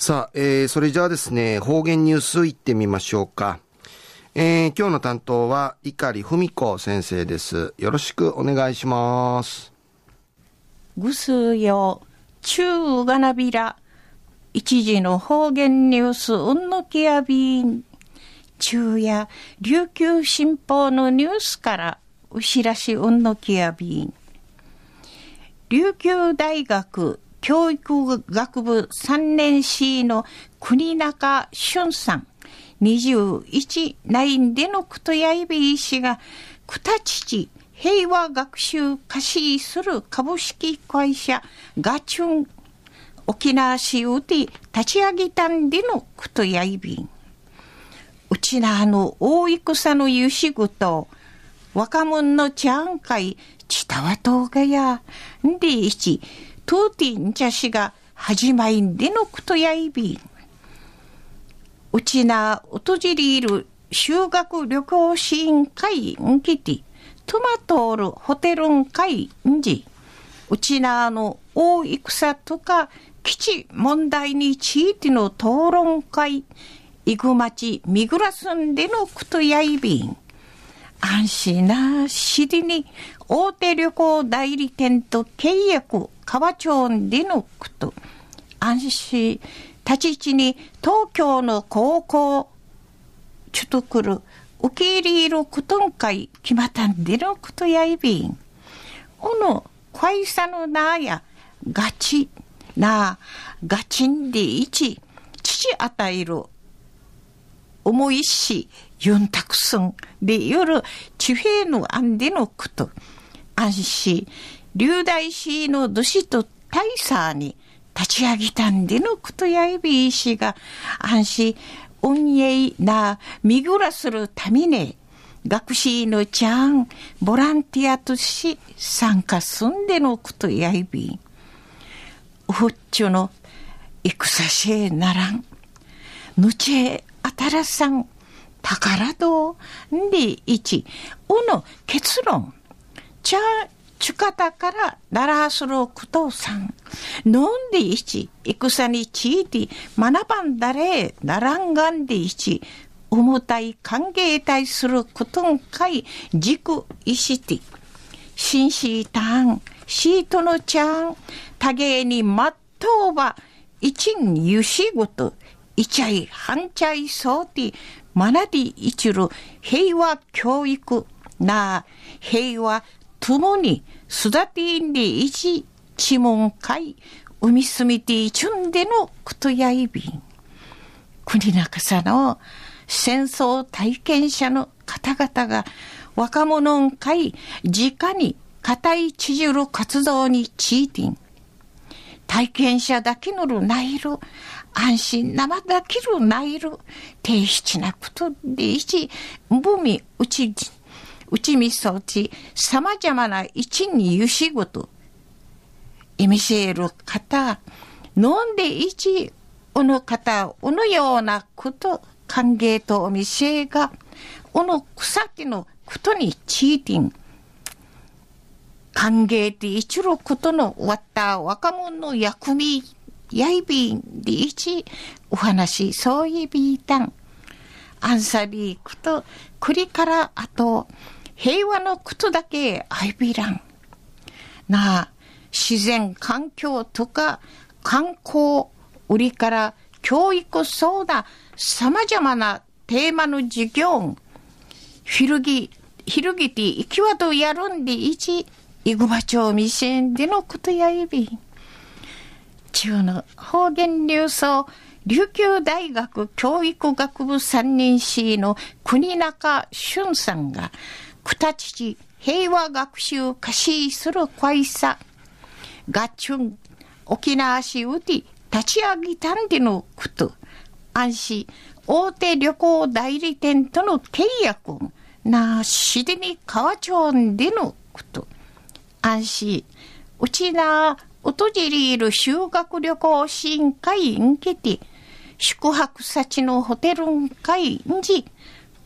さあ、えー、それじゃあですね、方言ニュースいってみましょうか。えー、今日の担当は、碇文子先生です。よろしくお願いします。ぐすよ、中がなびら、一時の方言ニュース、うんのきやびん。中や琉球新報のニュースから、うしらしうんのきやびん。琉球大学教育学部3年 C の国中俊さん、21インでのことやいびいしが、くたちち平和学習貸しする株式会社ガチュン沖縄市うて立ち上げたんでのことやいびん。うちなあの大戦のゆしぐと、若者のちゃんかい、ちたわとうがや、んでいち、とうてんちゃしが始まいんでのことやいびん。うちな、おとじりいる修学旅行支援会んきて、トマトールホテルん会んじ、うちなの大戦とか基地問題についての討論会、いぐまちみぐらすんでのことやいびん。安心なしりに大手旅行代理店と契約、川町でのこと。安心立ち位置に東京の高校、ちょっと来る、受け入れることんかい決まったんでのことやいびん。おの、会社のなや、ガチ、な、ガチンでいち、父与える、思いし、ユンタクスンで夜、地平の案でのこと、安心、流大師のどしと大佐に、立ち上げたんでのことやいびいしが、安心、運営な、見ぐらするために、学士のちゃん、ボランティアとし参加すんでのことやいびん。ふっちゅの、戦しえならん。ぬちえ、あたらさん、宝どんでいち、うの結論。ちゃちゅかたからならすることさん。飲んでいち、戦について。学ばんだれ、ならんがんでいち、重たい歓迎対することんかい、軸いして、紳士たん、シートのちゃん、多芸にまっとうば、一んゆしごと、いちゃい、はんちゃいそうて、学び一る平和教育な、平和ともに育てんでいち、地門会、海住みていちゅんでのことやいびん。国中さの戦争体験者の方々が若者ん会、直に固いちじる活動にちいてん。体験者だけのるないる、安心生だけるないる、低質なことでいち、ぶみうちうちみそうち、様々な一にゆしごと、意味せる方、飲んで一、おの方、おのようなこと、歓迎とお店が、おの草木のことにちいてん、歓迎で一ることの終わった若者の役目、やいびんで一、お話、そういびいたん。アンサビークと、栗からあと、平和のことだけ愛びらん。なあ、自然環境とか観光、売りから教育そうだ、様々なテーマの授業、ひるぎ、ひるぎて行きわとやるんでいち、いぐば町未線でのことやいびん。中の方言流送、琉球大学教育学部三人 C の国中俊さんが、くたちち平和学習貸しする会社、ガチュン、沖縄市うて立ち上げたんでのこと、安心、大手旅行代理店との契約なしでに川町でのこと、安心、うちな、おとじりいる修学旅行支援会んけて、宿泊先のホテルん会んじ、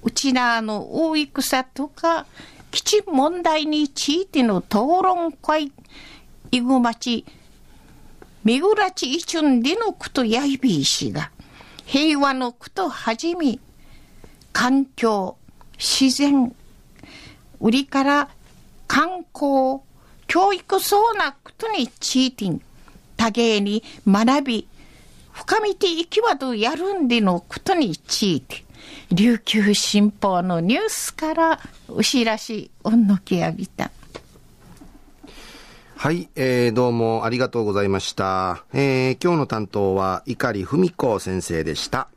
うちなの大戦とか、基地問題についての討論会、いぐまち、みぐらちいちゅんでのくとやいびいしが、平和のくとはじみ、環境、自然、売りから観光、教育そうなことにチーティン、多芸に学び、深みていきわとやるんでのことにチーティン。琉球新報のニュースから牛らしいおんのきやびた。はい、えー、どうもありがとうございました。えー、今日の担当は碇文子先生でした。